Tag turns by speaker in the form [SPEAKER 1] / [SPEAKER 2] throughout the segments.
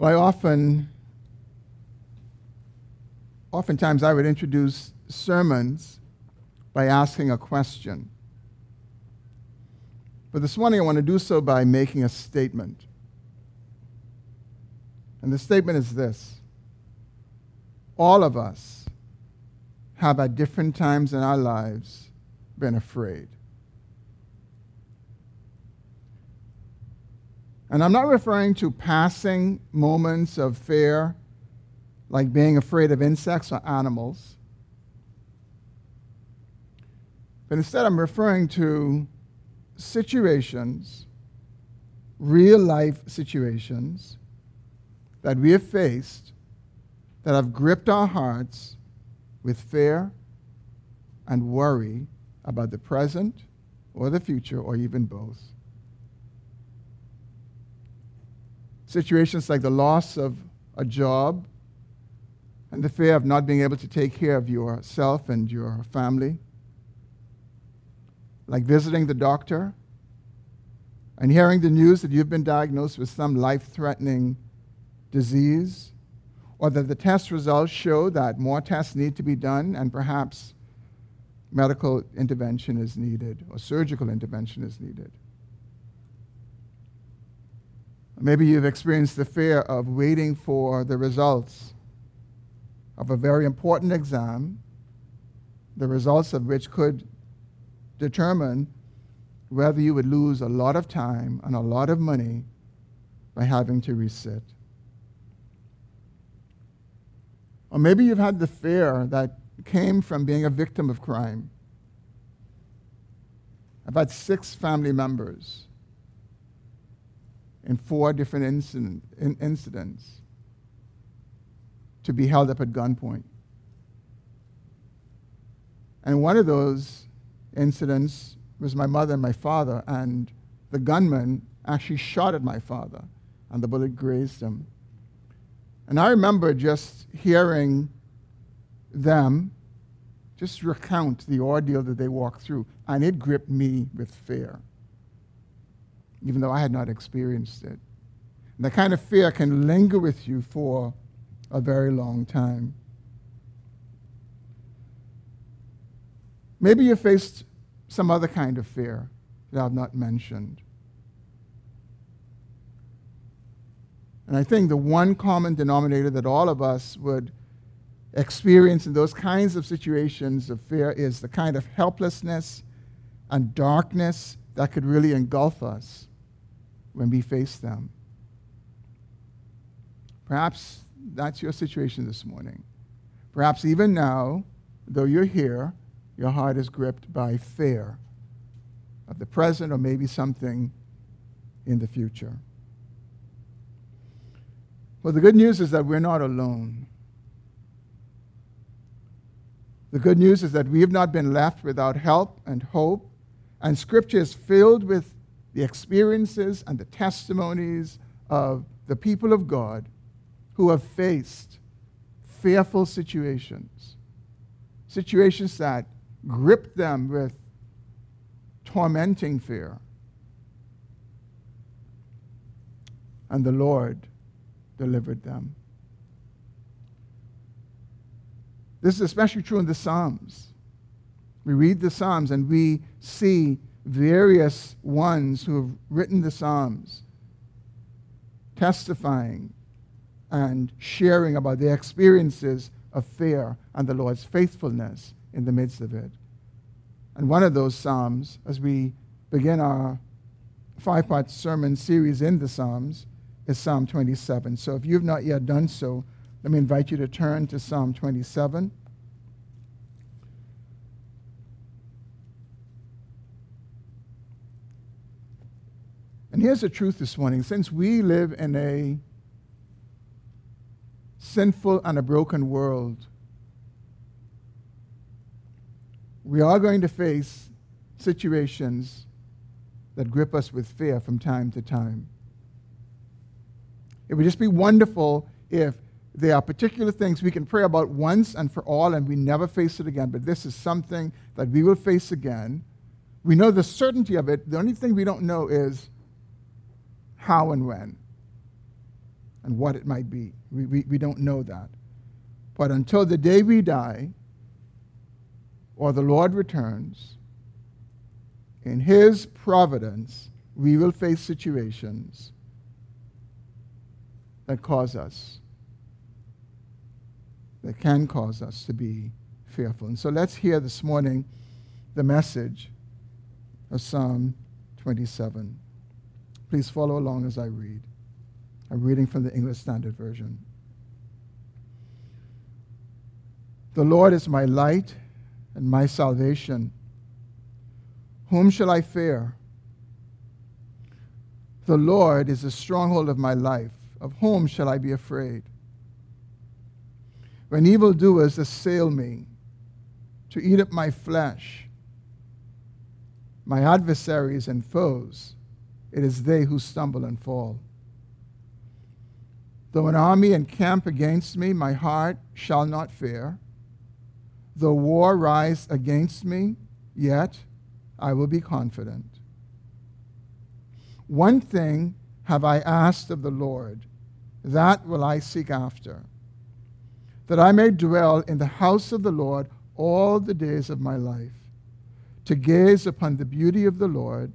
[SPEAKER 1] Well, I often, oftentimes, I would introduce sermons by asking a question. But this morning, I want to do so by making a statement. And the statement is this All of us have at different times in our lives been afraid. And I'm not referring to passing moments of fear, like being afraid of insects or animals. But instead, I'm referring to situations, real life situations, that we have faced that have gripped our hearts with fear and worry about the present or the future or even both. Situations like the loss of a job and the fear of not being able to take care of yourself and your family, like visiting the doctor and hearing the news that you've been diagnosed with some life threatening disease, or that the test results show that more tests need to be done and perhaps medical intervention is needed or surgical intervention is needed. Maybe you've experienced the fear of waiting for the results of a very important exam, the results of which could determine whether you would lose a lot of time and a lot of money by having to resit. Or maybe you've had the fear that came from being a victim of crime. I've had six family members in four different incident, in, incidents to be held up at gunpoint. And one of those incidents was my mother and my father, and the gunman actually shot at my father, and the bullet grazed him. And I remember just hearing them just recount the ordeal that they walked through, and it gripped me with fear, even though I had not experienced it. And that kind of fear can linger with you for a very long time. Maybe you faced some other kind of fear that I've not mentioned. And I think the one common denominator that all of us would experience in those kinds of situations of fear is the kind of helplessness and darkness that could really engulf us when we face them. Perhaps that's your situation this morning. Perhaps even now, though you're here, your heart is gripped by fear of the present or maybe something in the future. Well, the good news is that we're not alone. The good news is that we have not been left without help and hope, and Scripture is filled with the experiences and the testimonies of the people of God who have faced fearful situations, situations that gripped them with tormenting fear. And the Lord delivered them. This is especially true in the Psalms. We read the Psalms and we see various ones who have written the Psalms testifying and sharing about their experiences of fear and the Lord's faithfulness in the midst of it. And one of those Psalms, as we begin our five part sermon series in the Psalms, is Psalm 27. So if you've not yet done so, let me invite you to turn to Psalm 27. And here's the truth this morning since we live in a sinful and a broken world, we are going to face situations that grip us with fear from time to time. It would just be wonderful if there are particular things we can pray about once and for all and we never face it again. But this is something that we will face again. We know the certainty of it. The only thing we don't know is how and when. and what it might be. We, we, we don't know that. But until the day we die or the Lord returns, in His providence, we will face situations that cause us, that can cause us to be fearful. And so let's hear this morning the message of Psalm 27. Please follow along as I read. I'm reading from the English Standard Version. The Lord is my light and my salvation. Whom shall I fear? The Lord is the stronghold of my life. Of whom shall I be afraid? When evildoers assail me to eat up my flesh, my adversaries and foes, it is they who stumble and fall. Though an army encamp against me, my heart shall not fear. Though war rise against me, yet I will be confident. One thing have I asked of the Lord, that will I seek after, that I may dwell in the house of the Lord all the days of my life, to gaze upon the beauty of the Lord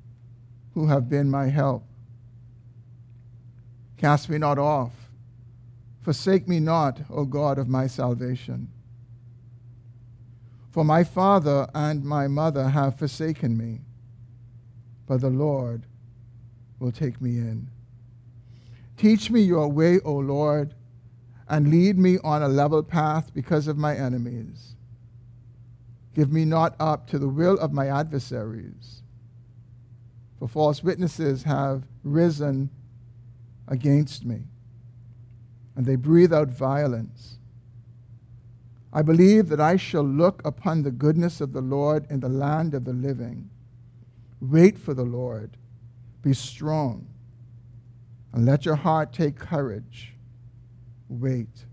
[SPEAKER 1] who have been my help. Cast me not off. Forsake me not, O God of my salvation. For my father and my mother have forsaken me, but the Lord will take me in. Teach me your way, O Lord, and lead me on a level path because of my enemies. Give me not up to the will of my adversaries for false witnesses have risen against me, and they breathe out violence. I believe that I shall look upon the goodness of the Lord in the land of the living. Wait for the Lord. Be strong, and let your heart take courage. Wait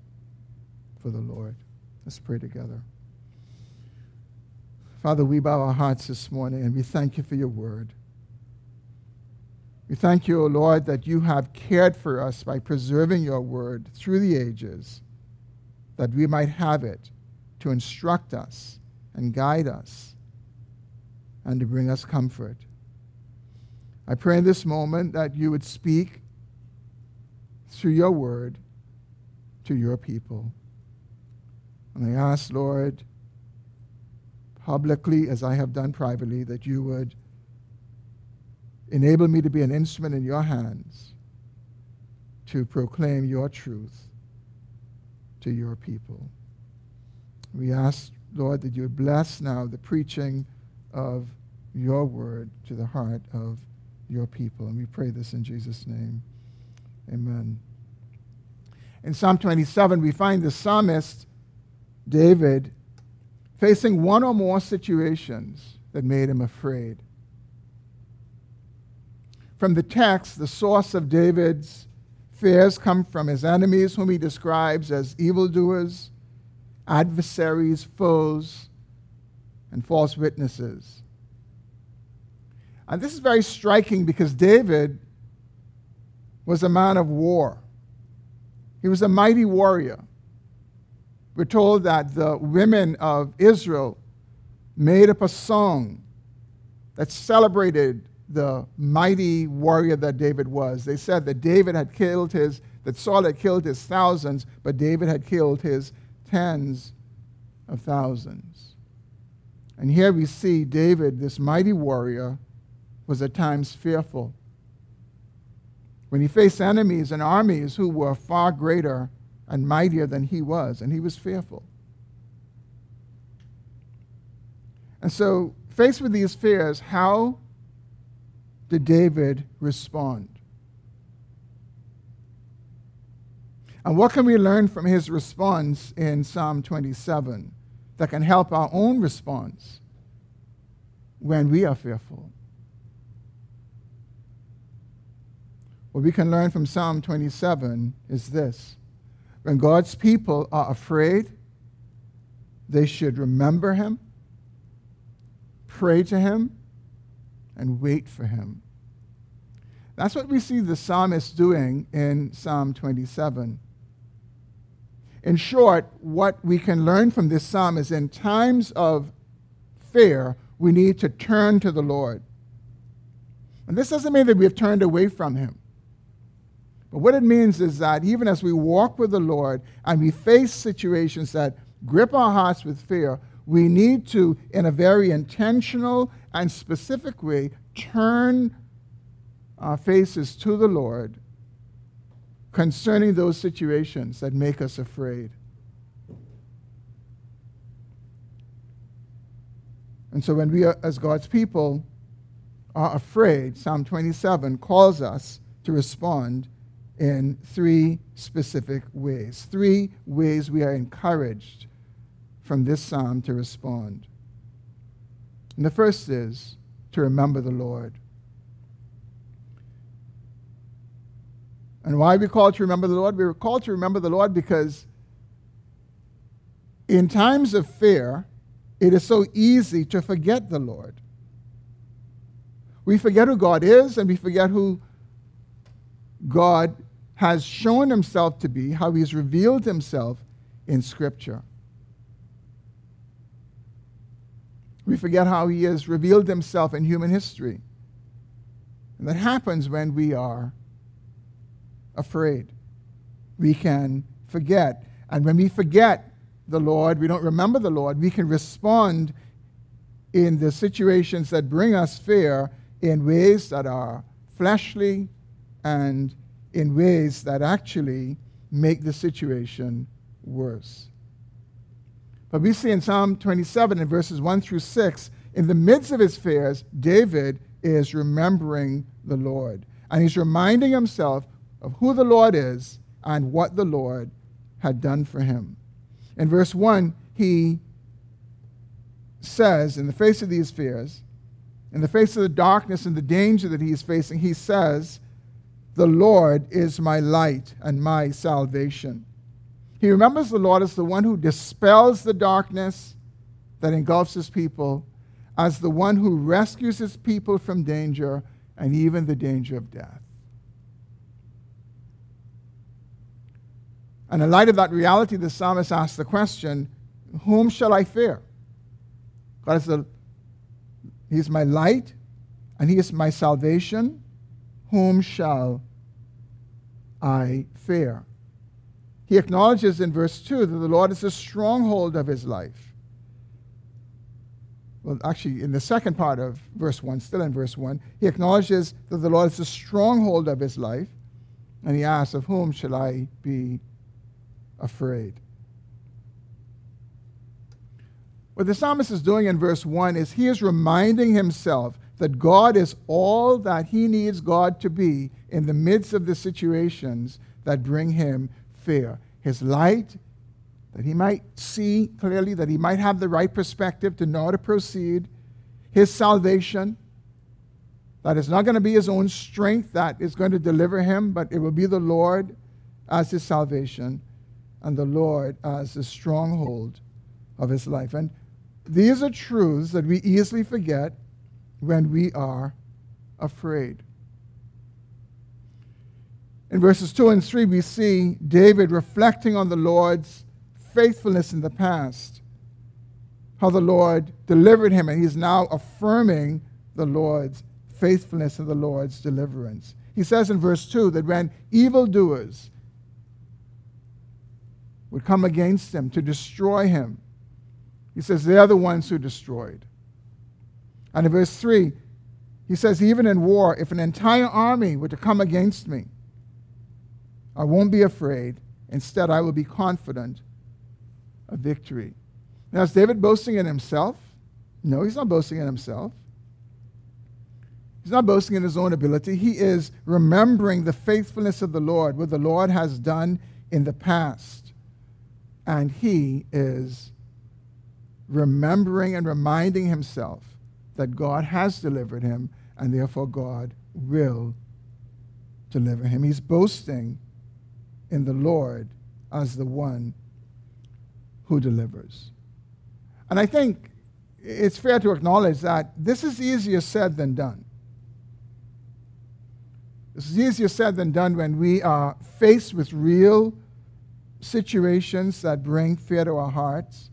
[SPEAKER 1] for the Lord. Let's pray together. Father, we bow our hearts this morning and we thank you for your word. We thank you, O Lord, that you have cared for us by preserving your word through the ages, that we might have it to instruct us and guide us and to bring us comfort. I pray in this moment that you would speak through your word to your people. And I ask, Lord, publicly as I have done privately, that you would Enable me to be an instrument in your hands to proclaim your truth to your people. We ask, Lord, that you would bless now the preaching of your word to the heart of your people. And we pray this in Jesus' name. Amen. In Psalm 27, we find the psalmist, David, facing one or more situations that made him afraid. From the text, the source of David's fears come from his enemies, whom he describes as evildoers, adversaries, foes, and false witnesses. And this is very striking because David was a man of war. He was a mighty warrior. We're told that the women of Israel made up a song that celebrated the mighty warrior that David was. They said that David had killed his, that Saul had killed his thousands, but David had killed his tens of thousands. And here we see David, this mighty warrior, was at times fearful. When he faced enemies and armies who were far greater and mightier than he was, and he was fearful. And so, faced with these fears, how did David respond? And what can we learn from his response in Psalm 27 that can help our own response when we are fearful? What we can learn from Psalm 27 is this when God's people are afraid, they should remember him, pray to him, and wait for him. That's what we see the psalmist doing in Psalm 27. In short, what we can learn from this psalm is in times of fear, we need to turn to the Lord. And this doesn't mean that we have turned away from him. But what it means is that even as we walk with the Lord and we face situations that grip our hearts with fear, we need to, in a very intentional and specifically turn our faces to the Lord concerning those situations that make us afraid. And so, when we, are, as God's people, are afraid, Psalm 27 calls us to respond in three specific ways. Three ways we are encouraged from this psalm to respond. And the first is to remember the Lord. And why are we called to remember the Lord? We are called to remember the Lord because in times of fear, it is so easy to forget the Lord. We forget who God is and we forget who God has shown himself to be, how he's revealed himself in Scripture. We forget how he has revealed himself in human history. And that happens when we are afraid. We can forget. And when we forget the Lord, we don't remember the Lord, we can respond in the situations that bring us fear in ways that are fleshly and in ways that actually make the situation worse. But we see in Psalm 27 in verses 1 through 6, in the midst of his fears, David is remembering the Lord. And he's reminding himself of who the Lord is and what the Lord had done for him. In verse 1, he says, in the face of these fears, in the face of the darkness and the danger that he is facing, he says, the Lord is my light and my salvation. He remembers the Lord as the one who dispels the darkness that engulfs his people, as the one who rescues his people from danger and even the danger of death. And in light of that reality, the psalmist asks the question Whom shall I fear? God is the, He's my light and He is my salvation. Whom shall I fear. He acknowledges in verse 2 that the Lord is the stronghold of his life. Well, actually, in the second part of verse 1, still in verse 1, he acknowledges that the Lord is the stronghold of his life, and he asks, Of whom shall I be afraid? What the psalmist is doing in verse 1 is he is reminding himself that God is all that he needs God to be in the midst of the situations that bring him fear. His light, that he might see clearly, that he might have the right perspective to know how to proceed. His salvation, that it's not going to be his own strength that is going to deliver him, but it will be the Lord as his salvation and the Lord as the stronghold of his life. And these are truths that we easily forget when we are afraid. In verses 2 and 3, we see David reflecting on the Lord's faithfulness in the past, how the Lord delivered him, and he's now affirming the Lord's faithfulness and the Lord's deliverance. He says in verse 2 that when evildoers would come against him to destroy him. He says they're the ones who destroyed. And in verse 3, he says, Even in war, if an entire army were to come against me, I won't be afraid. Instead, I will be confident of victory. Now, is David boasting in himself? No, he's not boasting in himself. He's not boasting in his own ability. He is remembering the faithfulness of the Lord, what the Lord has done in the past. And he is remembering and reminding himself that God has delivered him, and therefore God will deliver him. He's boasting in the Lord as the one who delivers. And I think it's fair to acknowledge that this is easier said than done. This is easier said than done when we are faced with real situations that bring fear to our hearts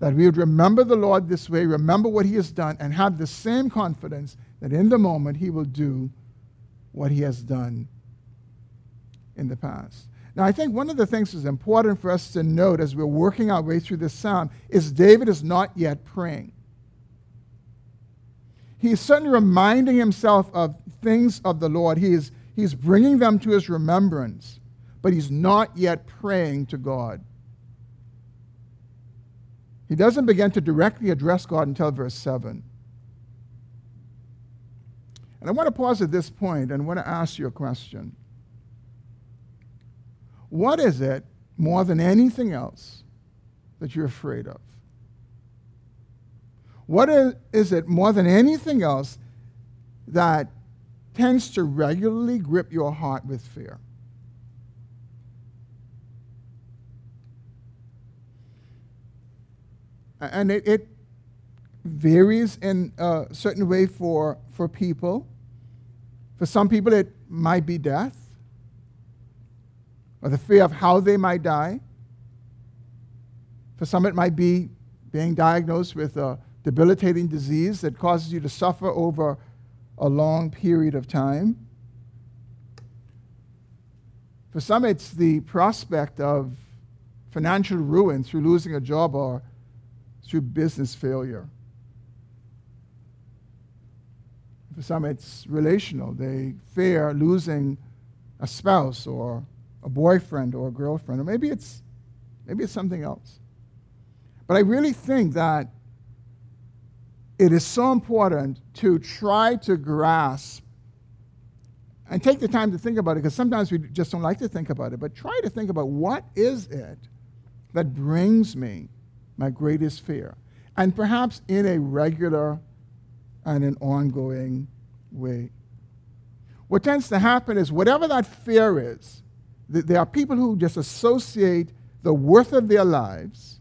[SPEAKER 1] that we would remember the Lord this way, remember what He has done, and have the same confidence that in the moment He will do what He has done in the past. Now, I think one of the things that's important for us to note as we're working our way through this psalm is David is not yet praying. He's certainly reminding himself of things of the Lord. He is, he's bringing them to his remembrance, but he's not yet praying to God. He doesn't begin to directly address God until verse 7. And I want to pause at this point and want to ask you a question. What is it, more than anything else, that you're afraid of? What is, it, more than anything else, that tends to regularly grip your heart with fear? and it, it varies in a certain way for, for people. For some people, it might be death, or the fear of how they might die. For some, it might be being diagnosed with a debilitating disease that causes you to suffer over a long period of time. For some, it's the prospect of financial ruin through losing a job or through business failure. For some, it's relational. They fear losing a spouse or a boyfriend or a girlfriend, or maybe it's, maybe it's something else. But I really think that it is so important to try to grasp and take the time to think about it because sometimes we just don't like to think about it, but try to think about what is it that brings me my greatest fear, and perhaps in a regular and an ongoing way. What tends to happen is whatever that fear is, there are people who just associate the worth of their lives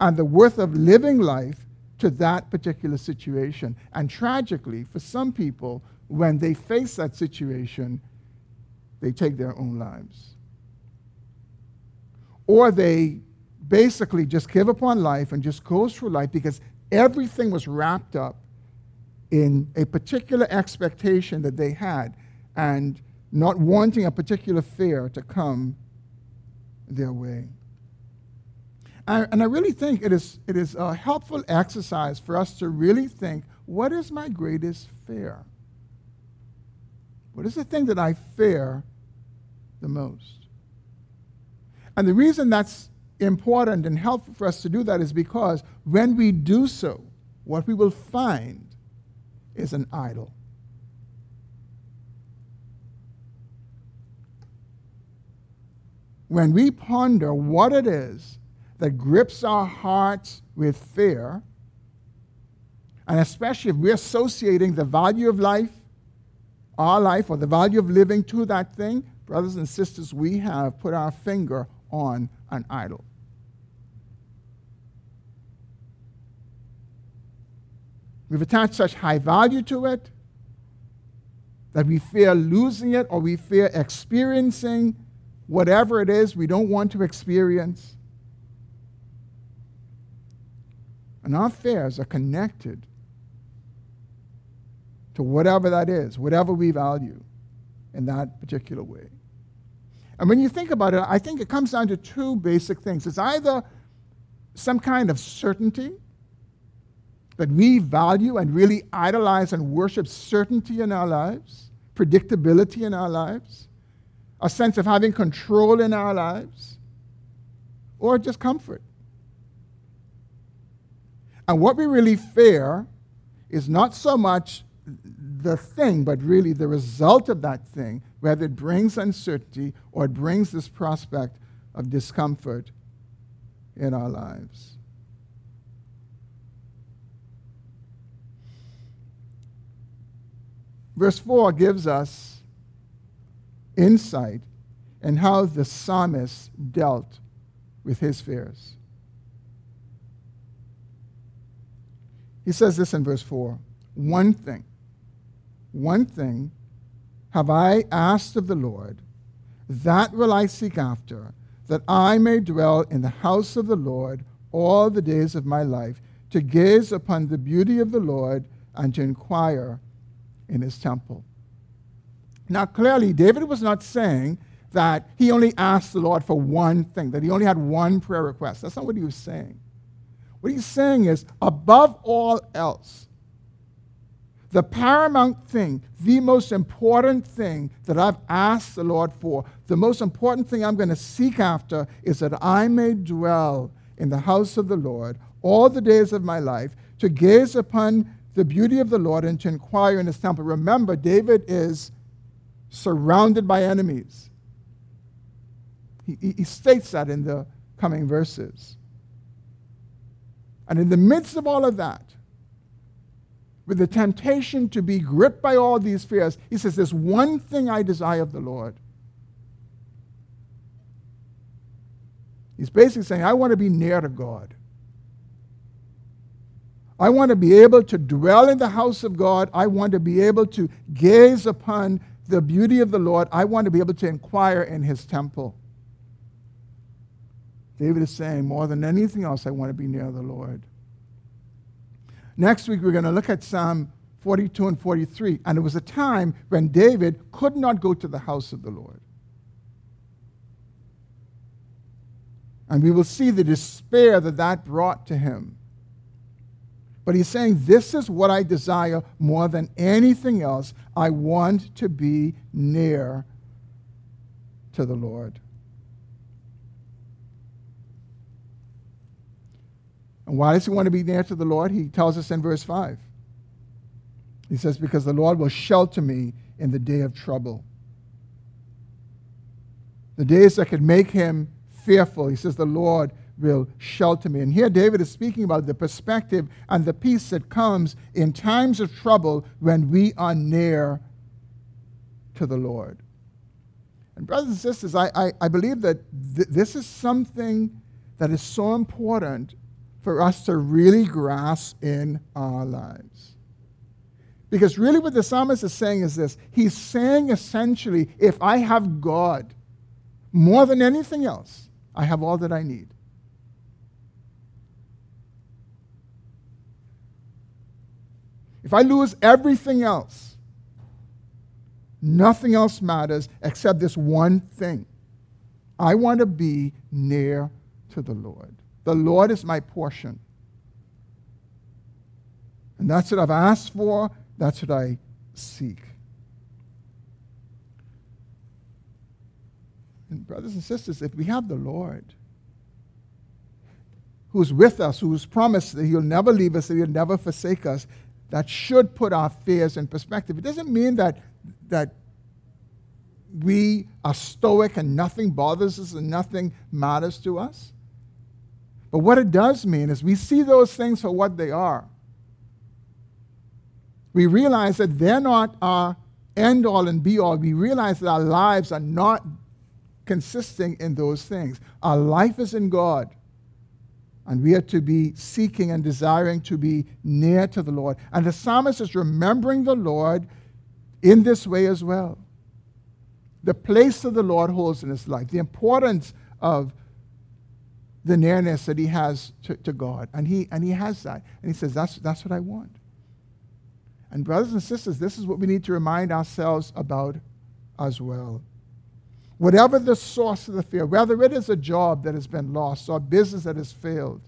[SPEAKER 1] and the worth of living life to that particular situation. And tragically, for some people, when they face that situation, they take their own lives. Or they basically just give up on life and just goes through life because everything was wrapped up in a particular expectation that they had and not wanting a particular fear to come their way. and I really think it is, it is a helpful exercise for us to really think what is my greatest fear? What is the thing that I fear the most? And the reason that's important and helpful for us to do that is because when we do so, what we will find is an idol. When we ponder what it is that grips our hearts with fear, and especially if we're associating the value of life, our life, or the value of living to that thing, brothers and sisters, we have put our finger on an idol. We've attached such high value to it that we fear losing it or we fear experiencing whatever it is we don't want to experience. And our fears are connected to whatever that is, whatever we value in that particular way. And when you think about it, I think it comes down to two basic things. It's either some kind of certainty that we value and really idolize and worship certainty in our lives, predictability in our lives, a sense of having control in our lives, or just comfort. And what we really fear is not so much the thing, but really the result of that thing, whether it brings uncertainty or it brings this prospect of discomfort in our lives. Verse 4 gives us insight in how the psalmist dealt with his fears. He says this in verse 4 One thing, one thing have I asked of the Lord, that will I seek after, that I may dwell in the house of the Lord all the days of my life, to gaze upon the beauty of the Lord and to inquire in his temple. Now, clearly, David was not saying that he only asked the Lord for one thing, that he only had one prayer request. That's not what he was saying. What he's saying is, above all else, the paramount thing, the most important thing that I've asked the Lord for, the most important thing I'm going to seek after is that I may dwell in the house of the Lord all the days of my life, to gaze upon the beauty of the Lord and to inquire in his temple. Remember, David is surrounded by enemies. He, he states that in the coming verses. And in the midst of all of that, with the temptation to be gripped by all these fears, he says, There's one thing I desire of the Lord. He's basically saying, I want to be near to God. I want to be able to dwell in the house of God. I want to be able to gaze upon the beauty of the Lord. I want to be able to inquire in his temple. David is saying, more than anything else, I want to be near the Lord. Next week, we're going to look at Psalm 42 and 43. And it was a time when David could not go to the house of the Lord. And we will see the despair that that brought to him. But he's saying, This is what I desire more than anything else. I want to be near to the Lord. And why does he want to be near to the Lord? He tells us in verse 5. He says, Because the Lord will shelter me in the day of trouble. The days that could make him fearful. He says, The Lord will shelter me. And here David is speaking about the perspective and the peace that comes in times of trouble when we are near to the Lord. And, brothers and sisters, I, I, I believe that th- this is something that is so important for us to really grasp in our lives. Because really, what the psalmist is saying is this he's saying essentially, if I have God more than anything else, I have all that I need. If I lose everything else, nothing else matters except this one thing. I want to be near to the Lord. The Lord is my portion. And that's what I've asked for, that's what I seek. And, brothers and sisters, if we have the Lord, who's with us, who's promised that He'll never leave us, that He'll never forsake us, that should put our fears in perspective. It doesn't mean that, that we are stoic and nothing bothers us and nothing matters to us. But what it does mean is we see those things for what they are. We realize that they're not our end all and be all. We realize that our lives are not consisting in those things. Our life is in God. And we are to be seeking and desiring to be near to the Lord. And the psalmist is remembering the Lord in this way as well. The place that the Lord holds in his life, the importance of the nearness that he has to, to God. And he, and he has that. And he says, that's, that's what I want. And, brothers and sisters, this is what we need to remind ourselves about as well. Whatever the source of the fear, whether it is a job that has been lost or a business that has failed,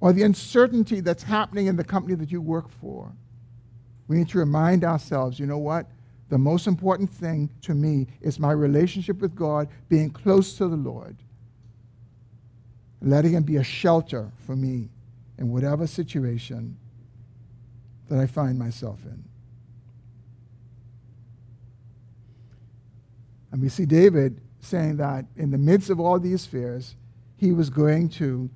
[SPEAKER 1] or the uncertainty that's happening in the company that you work for, we need to remind ourselves you know what? The most important thing to me is my relationship with God, being close to the Lord, letting Him be a shelter for me in whatever situation that I find myself in. And we see David saying that in the midst of all these fears, he was going to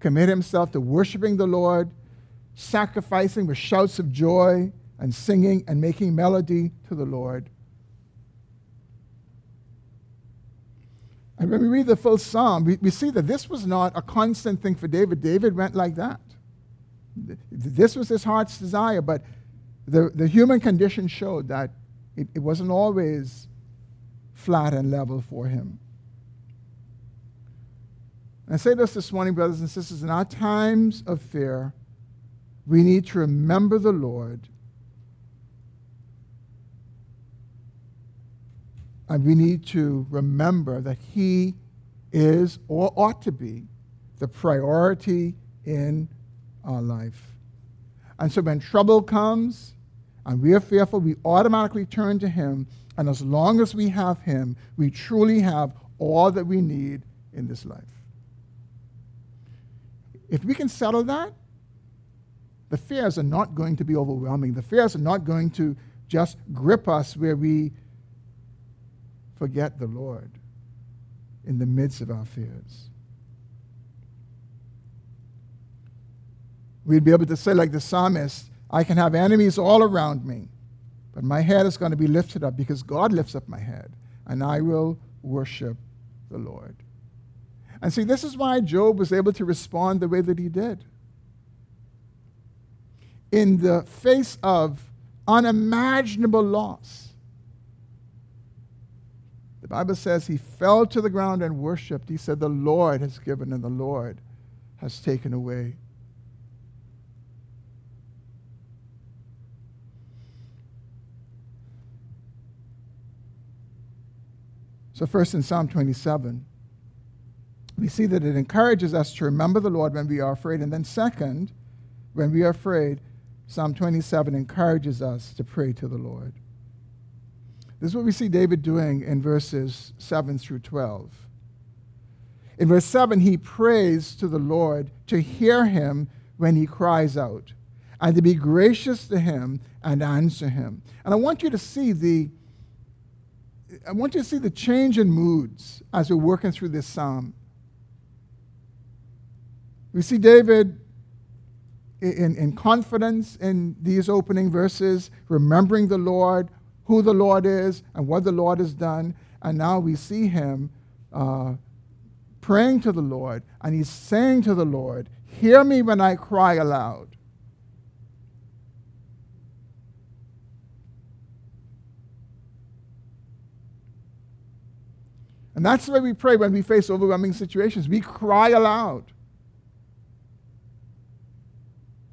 [SPEAKER 1] commit himself to worshiping the Lord, sacrificing with shouts of joy and singing and making melody to the Lord. And when we read the full psalm, we, we see that this was not a constant thing for David. David went like that. This was his heart's desire, but the, the human condition showed that it, it wasn't always flat and level for him. And I say this this morning, brothers and sisters, in our times of fear, we need to remember the Lord. And we need to remember that He is or ought to be the priority in our life. And so when trouble comes and we are fearful, we automatically turn to Him. And as long as we have Him, we truly have all that we need in this life. If we can settle that, the fears are not going to be overwhelming. The fears are not going to just grip us where we forget the Lord in the midst of our fears. We'd be able to say, like the psalmist, I can have enemies all around me, but my head is going to be lifted up because God lifts up my head, and I will worship the Lord. And see, this is why Job was able to respond the way that he did. In the face of unimaginable loss, the Bible says he fell to the ground and worshiped. He said, The Lord has given and the Lord has taken away. So, first in Psalm 27, we see that it encourages us to remember the Lord when we are afraid. And then, second, when we are afraid, Psalm 27 encourages us to pray to the Lord. This is what we see David doing in verses 7 through 12. In verse 7, he prays to the Lord to hear him when he cries out and to be gracious to him and answer him. And I want you to see the I want you to see the change in moods as we're working through this psalm. We see David in, in confidence in these opening verses, remembering the Lord, who the Lord is, and what the Lord has done. And now we see him uh, praying to the Lord, and he's saying to the Lord, Hear me when I cry aloud. And that's the way we pray when we face overwhelming situations. We cry aloud.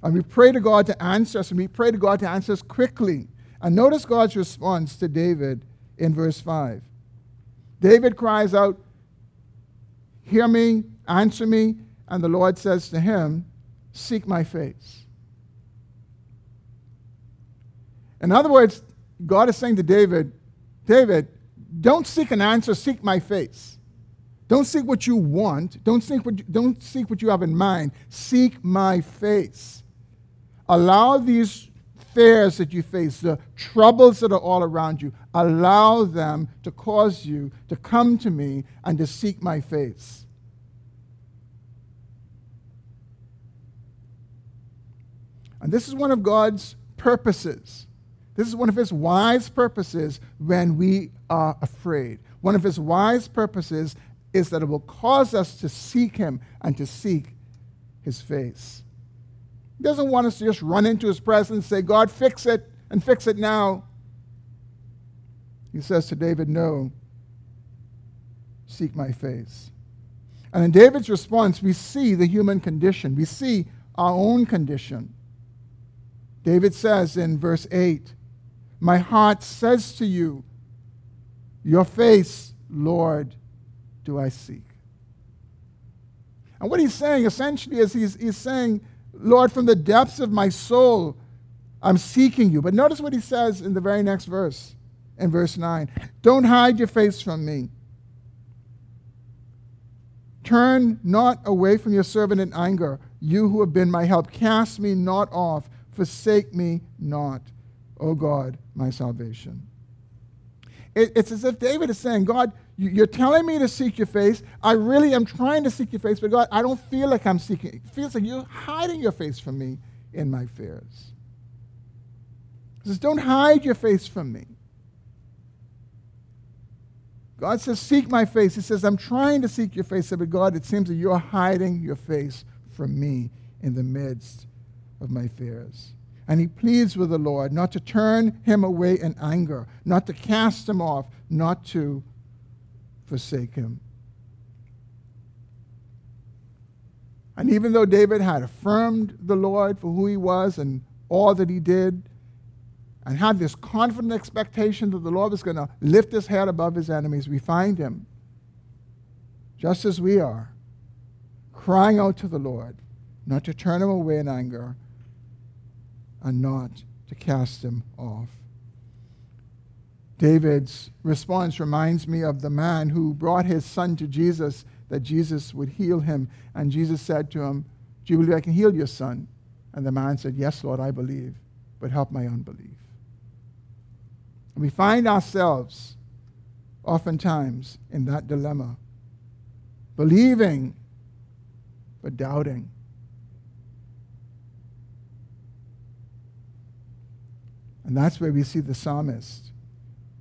[SPEAKER 1] And we pray to God to answer us, and we pray to God to answer us quickly. And notice God's response to David in verse 5. David cries out, Hear me, answer me. And the Lord says to him, Seek my face. In other words, God is saying to David, David, don't seek an answer, seek my face. Don't seek what you want. Don't seek what you, don't seek what you have in mind. Seek my face. Allow these fears that you face, the troubles that are all around you, allow them to cause you to come to me and to seek my face. And this is one of God's purposes. This is one of his wise purposes when we are afraid. One of his wise purposes is that it will cause us to seek him and to seek his face. He doesn't want us to just run into his presence say, God, fix it and fix it now. He says to David, No, seek my face. And in David's response, we see the human condition, we see our own condition. David says in verse 8, My heart says to you, Your face, Lord, do I seek. And what he's saying essentially is he's, he's saying, Lord, from the depths of my soul, I'm seeking you. But notice what he says in the very next verse, in verse 9 Don't hide your face from me. Turn not away from your servant in anger, you who have been my help. Cast me not off, forsake me not, O God, my salvation. It, it's as if David is saying, God, you're telling me to seek your face. I really am trying to seek your face, but God, I don't feel like I'm seeking. It feels like you're hiding your face from me in my fears. He says, Don't hide your face from me. God says, Seek my face. He says, I'm trying to seek your face. But God, it seems that you're hiding your face from me in the midst of my fears. And he pleads with the Lord not to turn him away in anger, not to cast him off, not to forsake him. And even though David had affirmed the Lord for who he was and all that he did, and had this confident expectation that the Lord was going to lift his head above his enemies, we find him, just as we are, crying out to the Lord, not to turn him away in anger, and not to cast him off. David's response reminds me of the man who brought his son to Jesus that Jesus would heal him. And Jesus said to him, Do you believe I can heal your son? And the man said, Yes, Lord, I believe, but help my unbelief. And we find ourselves oftentimes in that dilemma, believing but doubting. And that's where we see the psalmist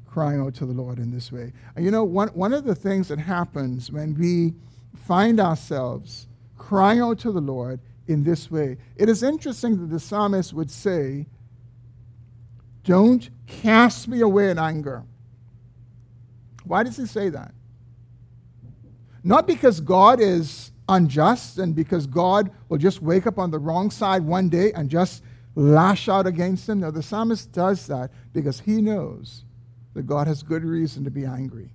[SPEAKER 1] crying out to the Lord in this way. And you know, one, one of the things that happens when we find ourselves crying out to the Lord in this way, it is interesting that the psalmist would say, Don't cast me away in anger. Why does he say that? Not because God is unjust and because God will just wake up on the wrong side one day and just lash out against him. No, the psalmist does that because he knows that God has good reason to be angry.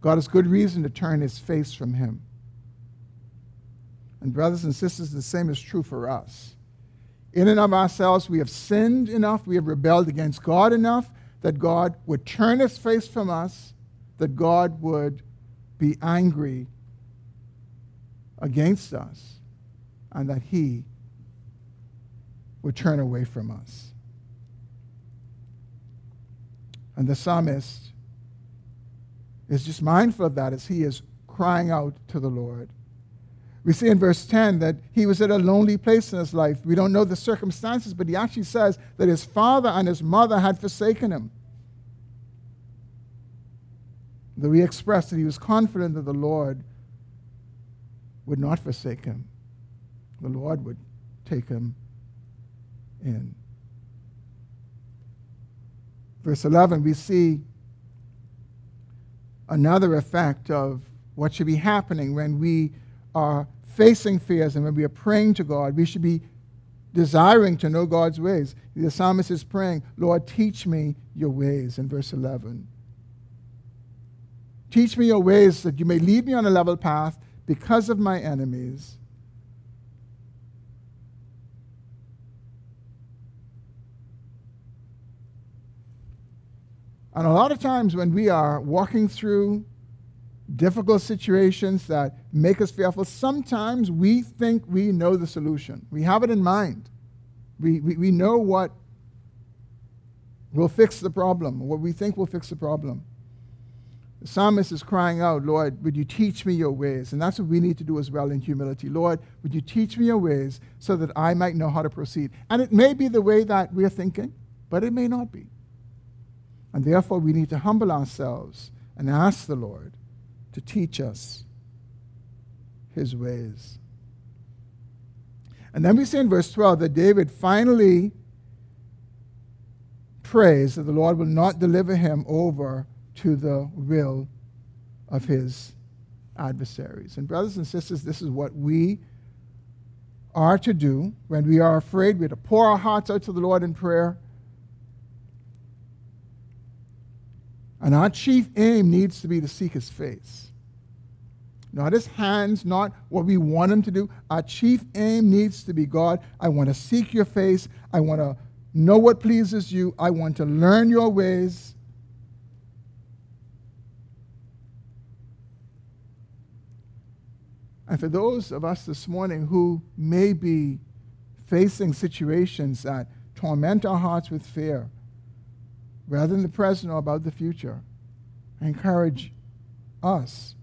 [SPEAKER 1] God has good reason to turn his face from him. And, brothers and sisters, the same is true for us. In and of ourselves, we have sinned enough, we have rebelled against God enough that God would turn his face from us, that God would be angry against us, and that he would turn away from us. And the psalmist is just mindful of that as he is crying out to the Lord. We see in verse 10 that he was at a lonely place in his life. We don't know the circumstances, but he actually says that his father and his mother had forsaken him. Though he expressed that he was confident that the Lord would not forsake him, the Lord would take him in. Verse 11, we see another effect of what should be happening when we are facing fears and when we are praying to God. We should be desiring to know God's ways. The psalmist is praying, Lord, teach me your ways, in verse 11. Teach me your ways that you may lead me on a level path because of my enemies. And a lot of times when we are walking through difficult situations that make us fearful, sometimes we think we know the solution. We have it in mind. We, we, we know what will fix the problem, what we think will fix the problem. The psalmist is crying out, Lord, would you teach me your ways? And that's what we need to do as well in humility. Lord, would you teach me your ways so that I might know how to proceed? And it may be the way that we're thinking, but it may not be. And therefore, we need to humble ourselves and ask the Lord to teach us his ways. And then we see in verse 12 that David finally prays that the Lord will not deliver him over to the will of his adversaries. And, brothers and sisters, this is what we are to do when we are afraid. We are to pour our hearts out to the Lord in prayer And our chief aim needs to be to seek his face. Not his hands, not what we want him to do. Our chief aim needs to be God, I want to seek your face. I want to know what pleases you. I want to learn your ways. And for those of us this morning who may be facing situations that torment our hearts with fear, rather than the present or about the future. I encourage us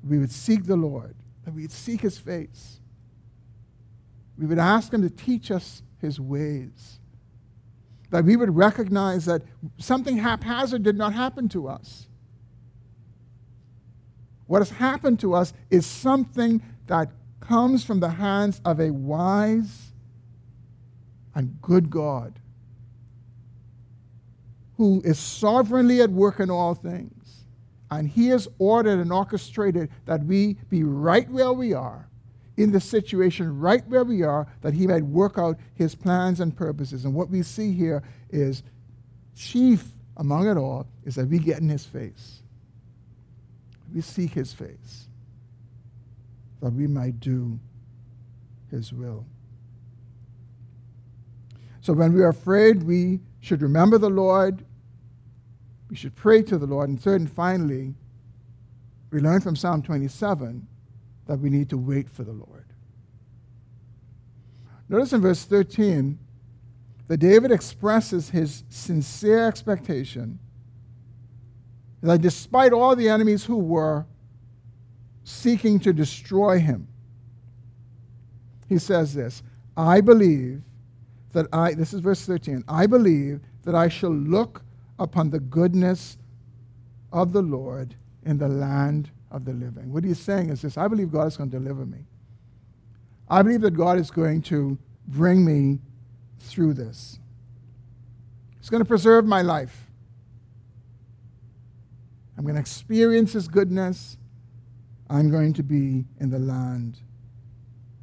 [SPEAKER 1] that we would seek the Lord, that we would seek his face. We would ask him to teach us his ways. That we would recognize that something haphazard did not happen to us. What has happened to us is something that comes from the hands of a wise and good God who is sovereignly at work in all things. And he has ordered and orchestrated that we be right where we are, in the situation right where we are, that he might work out his plans and purposes. And what we see here is chief among it all is that we get in his face. We seek his face, that we might do his will. So when we are afraid, we should remember the Lord we should pray to the Lord. And third and finally, we learn from Psalm 27 that we need to wait for the Lord. Notice in verse 13 that David expresses his sincere expectation that despite all the enemies who were seeking to destroy him, he says this I believe that I, this is verse 13, I believe that I shall look upon the goodness of the Lord in the land of the living. What he's saying is this I believe God is going to deliver me. I believe that God is going to bring me through this. He's going to preserve my life. I'm going to experience His goodness. I'm going to be in the land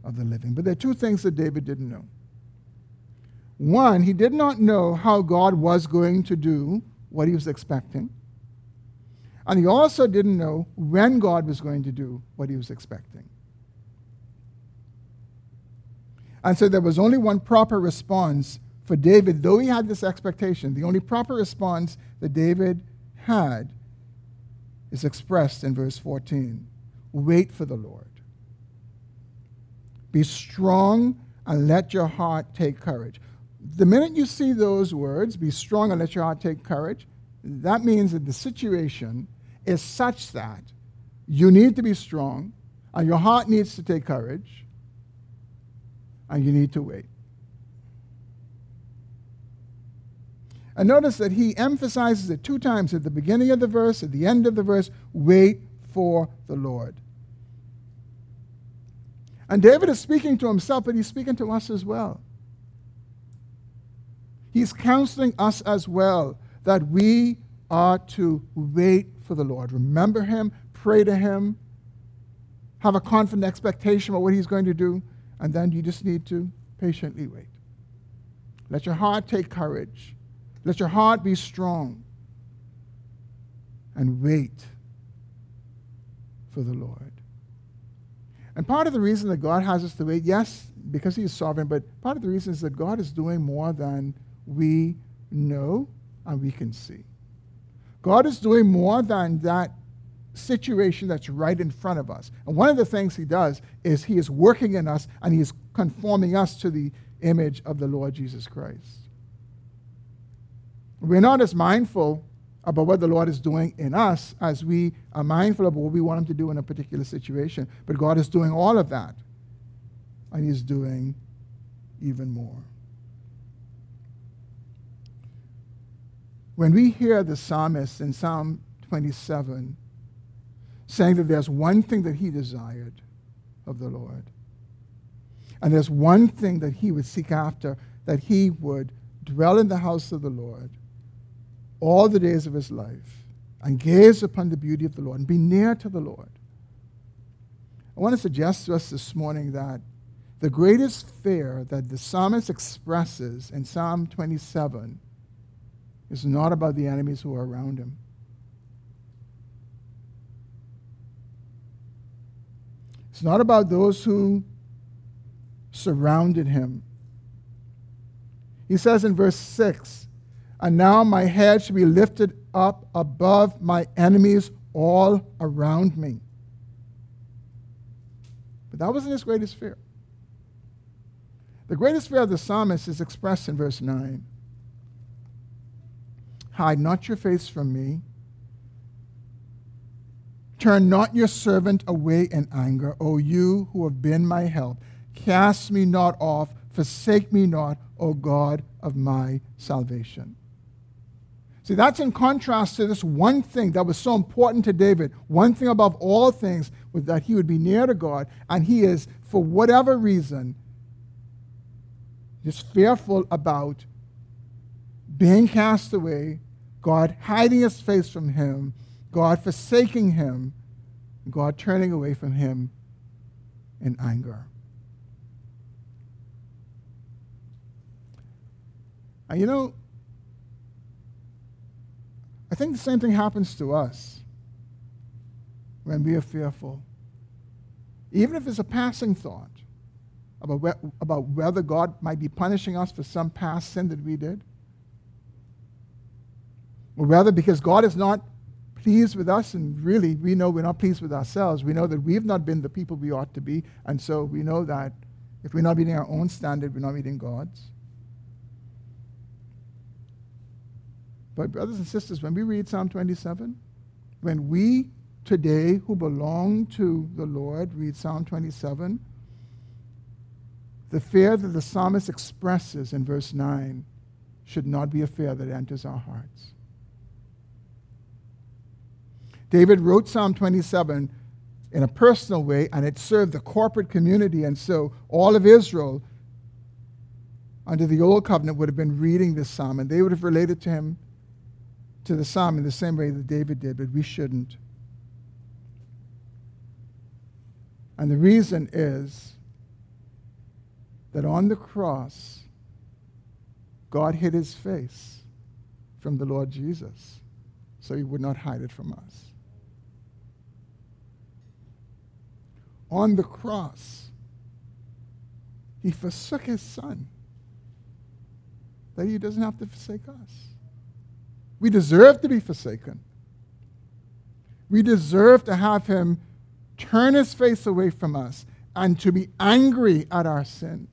[SPEAKER 1] of the living. But there are two things that David didn't know. One, he did not know how God was going to do what he was expecting. And he also didn't know when God was going to do what he was expecting. And so there was only one proper response for David, though he had this expectation. The only proper response that David had is expressed in verse 14 Wait for the Lord. Be strong and let your heart take courage the minute you see those words, be strong and let your heart take courage, that means that the situation is such that you need to be strong and your heart needs to take courage and you need to wait. And notice that he emphasizes it two times at the beginning of the verse, at the end of the verse wait for the Lord. And David is speaking to himself, but he's speaking to us as well. He's counseling us as well that we are to wait for the Lord. Remember Him, pray to Him, have a confident expectation about what He's going to do, and then you just need to patiently wait. Let your heart take courage. Let your heart be strong. And wait for the Lord. And part of the reason that God has us to wait, yes, because He is sovereign, but part of the reason is that God is doing more than we know and we can see. God is doing more than that situation that's right in front of us. And one of the things He does is He is working in us and He is conforming us to the image of the Lord Jesus Christ. We're not as mindful about what the Lord is doing in us as we are mindful of what we want Him to do in a particular situation. But God is doing all of that, and He's doing even more. When we hear the psalmist in Psalm 27 saying that there's one thing that he desired of the Lord, and there's one thing that he would seek after, that he would dwell in the house of the Lord all the days of his life and gaze upon the beauty of the Lord and be near to the Lord. I want to suggest to us this morning that the greatest fear that the psalmist expresses in Psalm 27 it's not about the enemies who are around him. It's not about those who surrounded him. He says in verse 6 And now my head shall be lifted up above my enemies all around me. But that wasn't his greatest fear. The greatest fear of the psalmist is expressed in verse 9 Hide not your face from me. Turn not your servant away in anger, O you who have been my help. Cast me not off, forsake me not, O God of my salvation. See, that's in contrast to this one thing that was so important to David. One thing above all things was that he would be near to God, and he is, for whatever reason, just fearful about being cast away, God hiding his face from him, God forsaking him, God turning away from him in anger. And you know, I think the same thing happens to us when we are fearful. Even if it's a passing thought about, about whether God might be punishing us for some past sin that we did, or rather because God is not pleased with us, and really we know we're not pleased with ourselves. We know that we've not been the people we ought to be, and so we know that if we're not meeting our own standard, we're not meeting God's. But, brothers and sisters, when we read Psalm 27, when we today who belong to the Lord read Psalm 27, the fear that the psalmist expresses in verse 9 should not be a fear that enters our hearts. David wrote Psalm 27 in a personal way, and it served the corporate community. And so all of Israel, under the Old Covenant, would have been reading this psalm, and they would have related to him, to the psalm, in the same way that David did, but we shouldn't. And the reason is that on the cross, God hid his face from the Lord Jesus so he would not hide it from us. On the cross, he forsook his son that he doesn't have to forsake us. We deserve to be forsaken. We deserve to have him turn his face away from us and to be angry at our sins.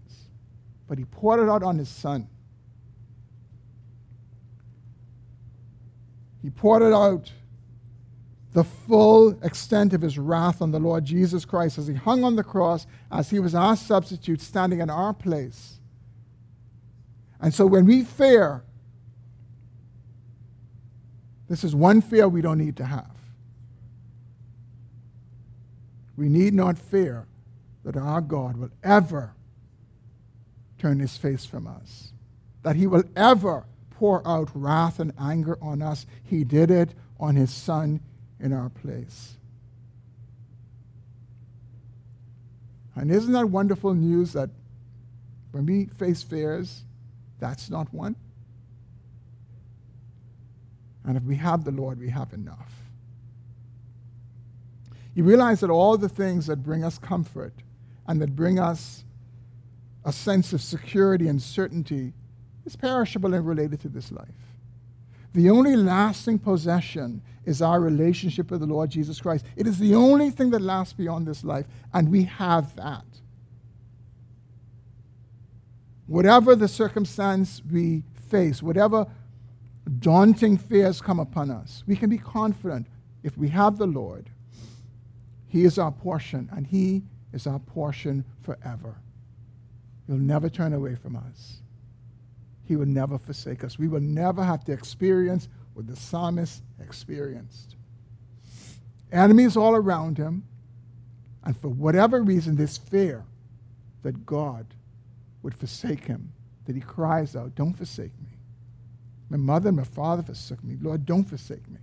[SPEAKER 1] But he poured it out on his son. He poured it out the full extent of his wrath on the Lord Jesus Christ as he hung on the cross, as he was our substitute standing in our place. And so when we fear, this is one fear we don't need to have. We need not fear that our God will ever turn his face from us, that he will ever pour out wrath and anger on us. He did it on his Son in our place. And isn't that wonderful news that when we face fears, that's not one? And if we have the Lord, we have enough. You realize that all the things that bring us comfort and that bring us a sense of security and certainty is perishable and related to this life. The only lasting possession is our relationship with the Lord Jesus Christ. It is the only thing that lasts beyond this life, and we have that. Whatever the circumstance we face, whatever daunting fears come upon us, we can be confident if we have the Lord, He is our portion, and He is our portion forever. He'll never turn away from us. He will never forsake us. We will never have to experience what the psalmist experienced. Enemies all around him, and for whatever reason, this fear that God would forsake him, that he cries out, Don't forsake me. My mother and my father forsook me. Lord, don't forsake me.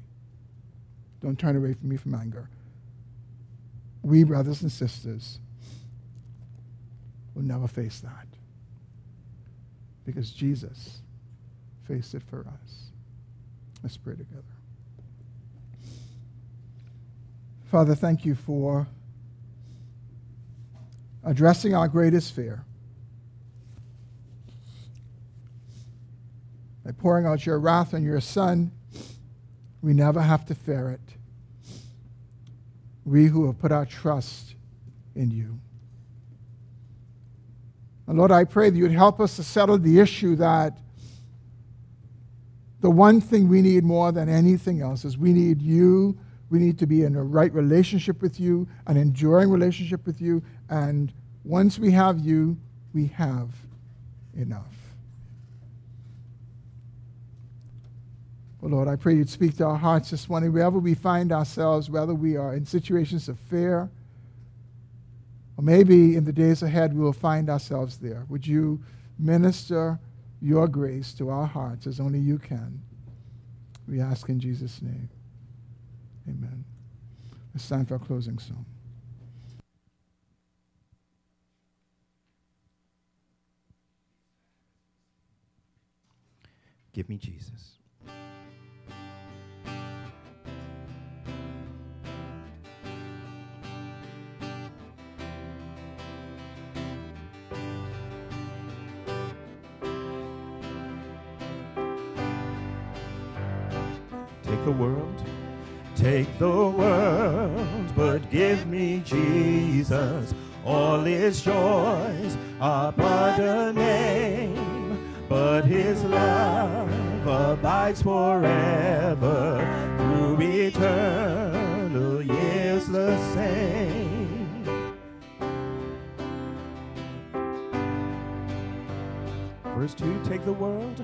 [SPEAKER 1] Don't turn away from me from anger. We, brothers and sisters, will never face that because Jesus faced it for us. Let's pray together. Father, thank you for addressing our greatest fear. By pouring out your wrath on your Son, we never have to fear it. We who have put our trust in you. And Lord, I pray that you'd help us to settle the issue that the one thing we need more than anything else is we need you. We need to be in a right relationship with you, an enduring relationship with you. And once we have you, we have enough. Oh Lord, I pray you'd speak to our hearts this morning, wherever we find ourselves, whether we are in situations of fear, maybe in the days ahead we will find ourselves there. Would you minister? your grace to our hearts as only you can. We ask in Jesus' name. Amen. It's time for our closing song.
[SPEAKER 2] Give me Jesus. World. Take the world, but give me Jesus. All his joys are but a name, but his love abides forever through eternal years the same. Verse 2 Take the world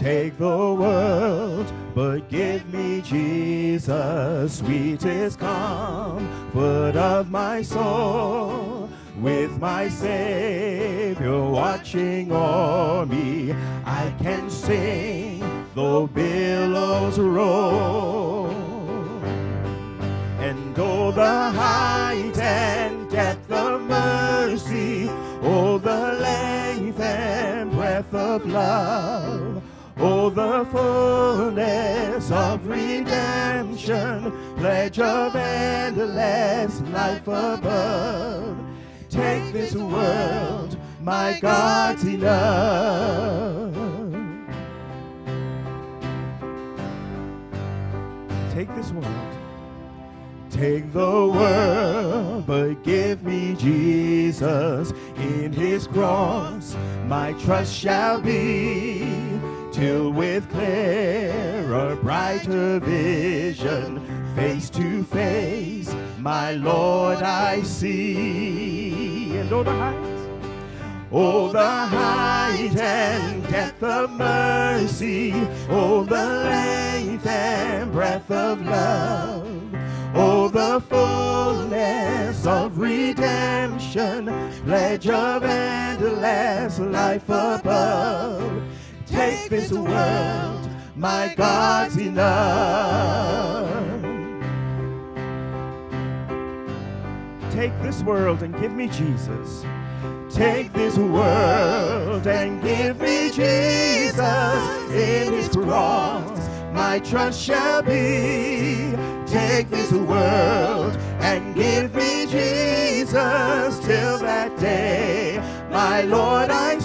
[SPEAKER 2] Take the world, but give me Jesus, sweetest comfort of my soul. With my Savior watching o'er me, I can sing though billows roll. And oh, the height and depth of mercy, oh, the length and breadth of love Oh, the fullness of redemption, pledge of endless life above. Take this world, my God's enough. Take this world, take the world, but give me Jesus. In his cross, my trust shall be till with clearer, brighter vision, face to face, my Lord I see. And oh, the height, oh, the height and depth of mercy, oh, the length and breadth of love. Oh, the fullness of redemption, pledge of endless life above take this world, my God's enough. Take this world and give me Jesus. Take this world and give me Jesus in his cross. My trust shall be. Take this world and give me Jesus till that day. My Lord, I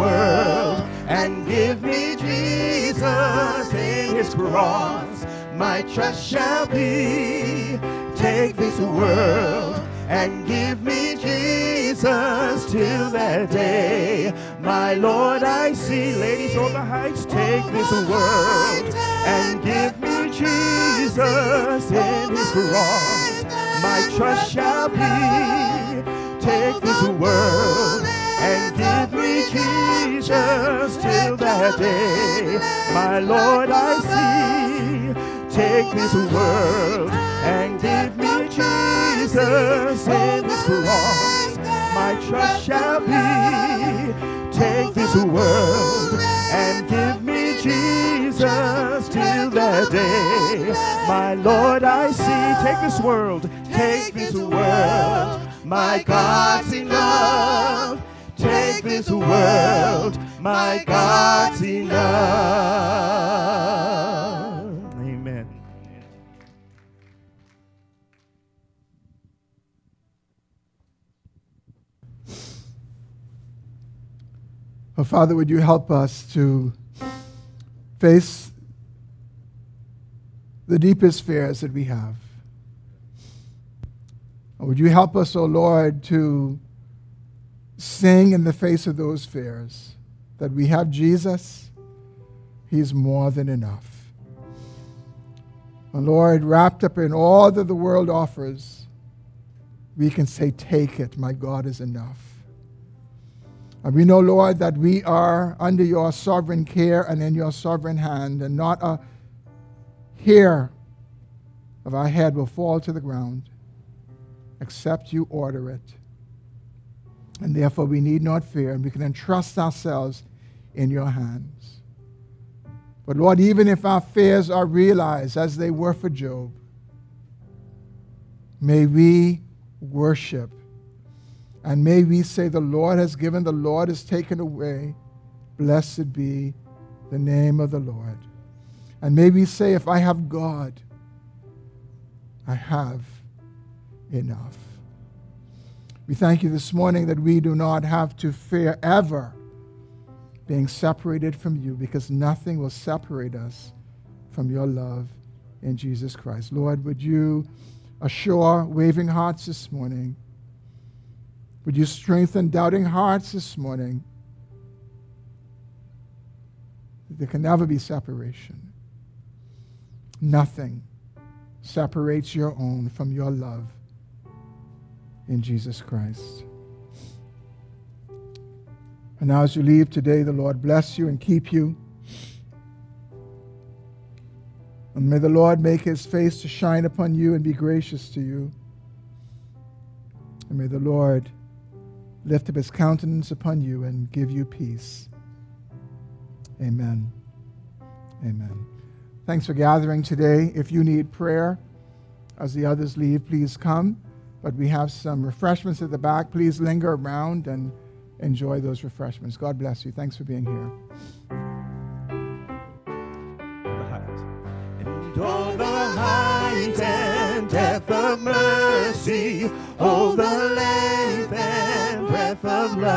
[SPEAKER 2] world and give me Jesus in his cross. My trust shall be. Take this world and give me Jesus till that day. My Lord, I see, ladies on the heights, take this world and give me Jesus in his cross. My trust shall be. Day. My Lord, I see. Take this world and give me Jesus in this cross. My trust shall be. Take this world and give me Jesus till that day. My Lord, I see. Take this world. Take this world. My God's enough. Take this world, my God's enough. Amen.
[SPEAKER 1] Oh, Father, would you help us to face the deepest fears that we have? Would you help us, O oh Lord, to sing in the face of those fears? That we have Jesus? He's more than enough. And Lord, wrapped up in all that the world offers, we can say, Take it, my God is enough. And we know, Lord, that we are under your sovereign care and in your sovereign hand, and not a hair of our head will fall to the ground except you order it. And therefore, we need not fear, and we can entrust ourselves in your hands. But Lord, even if our fears are realized as they were for Job, may we worship and may we say, The Lord has given, the Lord has taken away. Blessed be the name of the Lord. And may we say, If I have God, I have enough. We thank you this morning that we do not have to fear ever being separated from you because nothing will separate us from your love in Jesus Christ. Lord, would you assure waving hearts this morning? Would you strengthen doubting hearts this morning? There can never be separation. Nothing separates your own from your love in Jesus Christ. And now, as you leave today, the Lord bless you and keep you. And may the Lord make his face to shine upon you and be gracious to you. And may the Lord lift up his countenance upon you and give you peace. Amen. Amen. Thanks for gathering today. If you need prayer as the others leave, please come. But we have some refreshments at the back. Please linger around and enjoy those refreshments. God bless you. Thanks for being here.
[SPEAKER 2] The height and depth of mercy, the length and breadth of love.